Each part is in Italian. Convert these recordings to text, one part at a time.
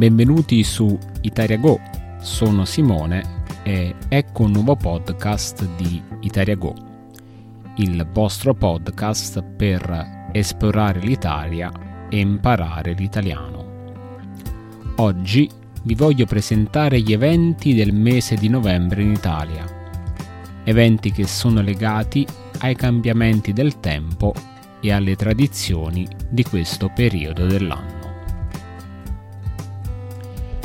Benvenuti su Italia Go, sono Simone e ecco un nuovo podcast di Italia Go, il vostro podcast per esplorare l'Italia e imparare l'italiano. Oggi vi voglio presentare gli eventi del mese di novembre in Italia, eventi che sono legati ai cambiamenti del tempo e alle tradizioni di questo periodo dell'anno.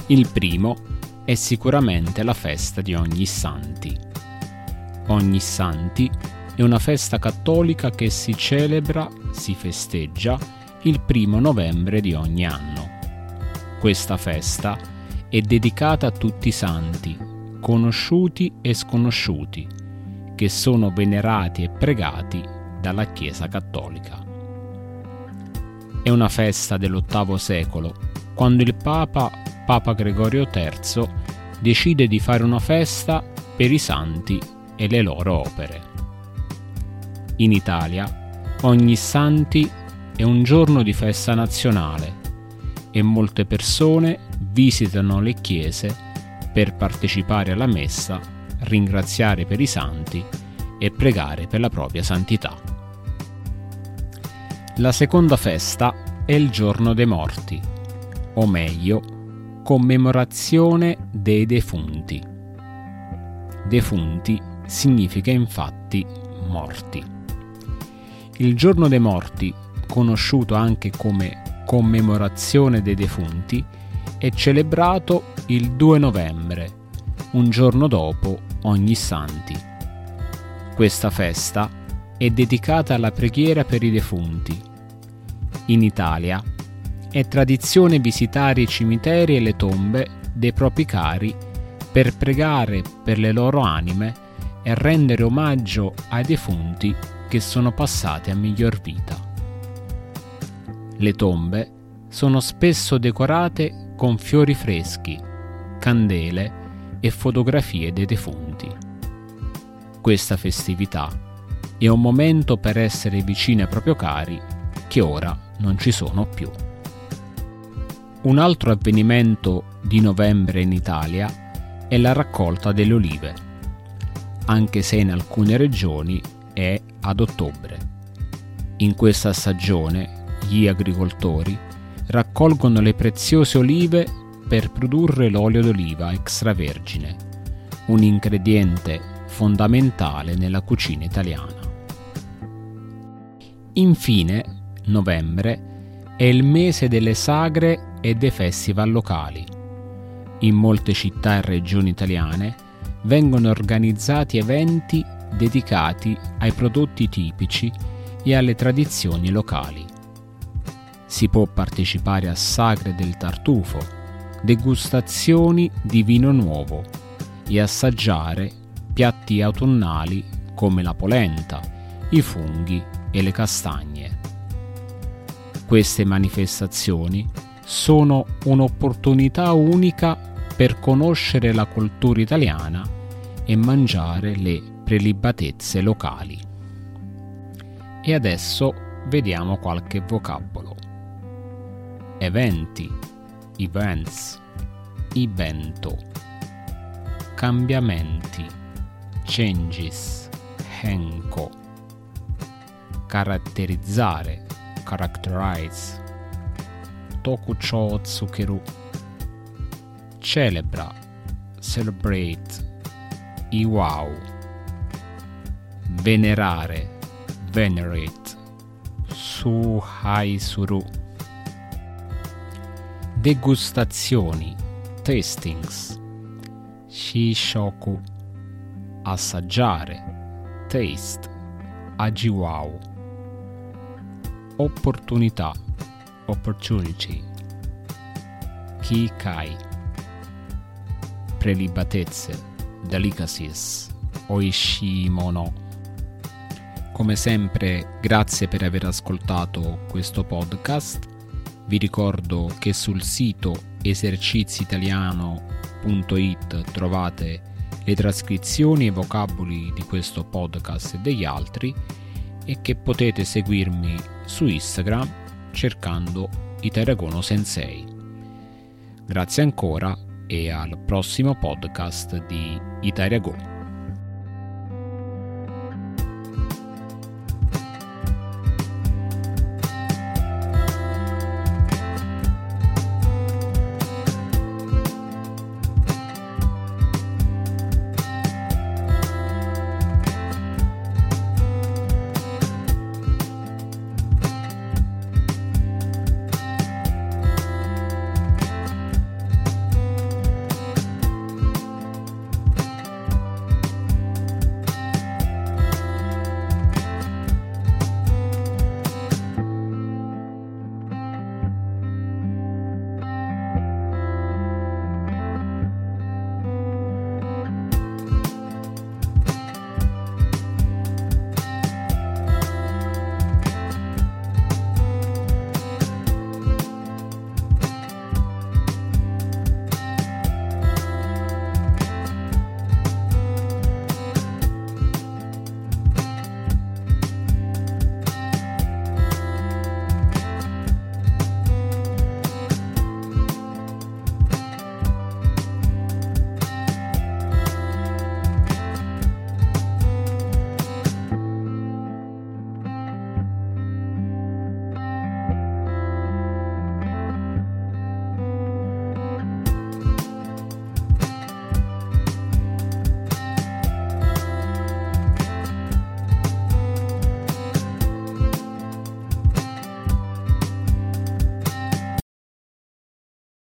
Il primo è sicuramente la festa di Ogni Santi. Ogni Santi è una festa cattolica che si celebra, si festeggia il primo novembre di ogni anno. Questa festa è dedicata a tutti i santi, conosciuti e sconosciuti, che sono venerati e pregati dalla Chiesa cattolica. È una festa dell'VIII secolo, quando il Papa Papa Gregorio III decide di fare una festa per i santi e le loro opere. In Italia, ogni santi è un giorno di festa nazionale e molte persone visitano le chiese per partecipare alla messa, ringraziare per i santi e pregare per la propria santità. La seconda festa è il giorno dei morti, o meglio, commemorazione dei defunti. Defunti significa infatti morti. Il giorno dei morti, conosciuto anche come commemorazione dei defunti, è celebrato il 2 novembre, un giorno dopo ogni santi. Questa festa è dedicata alla preghiera per i defunti. In Italia è tradizione visitare i cimiteri e le tombe dei propri cari per pregare per le loro anime e rendere omaggio ai defunti che sono passati a miglior vita. Le tombe sono spesso decorate con fiori freschi, candele e fotografie dei defunti. Questa festività è un momento per essere vicini ai propri cari che ora non ci sono più. Un altro avvenimento di novembre in Italia è la raccolta delle olive, anche se in alcune regioni è ad ottobre. In questa stagione gli agricoltori raccolgono le preziose olive per produrre l'olio d'oliva extravergine, un ingrediente fondamentale nella cucina italiana. Infine, novembre è il mese delle sagre e dei festival locali. In molte città e regioni italiane vengono organizzati eventi dedicati ai prodotti tipici e alle tradizioni locali. Si può partecipare a sagre del tartufo, degustazioni di vino nuovo e assaggiare piatti autunnali come la polenta, i funghi e le castagne. Queste manifestazioni sono un'opportunità unica per conoscere la cultura italiana e mangiare le prelibatezze locali. E adesso vediamo qualche vocabolo. Eventi, events, evento, cambiamenti, changes, henko, caratterizzare, characterize Tokucho Tsukeru celebra celebrate iwao venerare venerate suhai suru degustazioni tastings shishoku assaggiare taste ajiwao. Opportunità opportunity, kikai, prelibatezze, delicacies, oishimono. Come sempre, grazie per aver ascoltato questo podcast. Vi ricordo che sul sito eserciziitaliano.it trovate le trascrizioni e vocaboli di questo podcast e degli altri e che potete seguirmi su Instagram cercando Iteragono Sensei. Grazie ancora e al prossimo podcast di Go.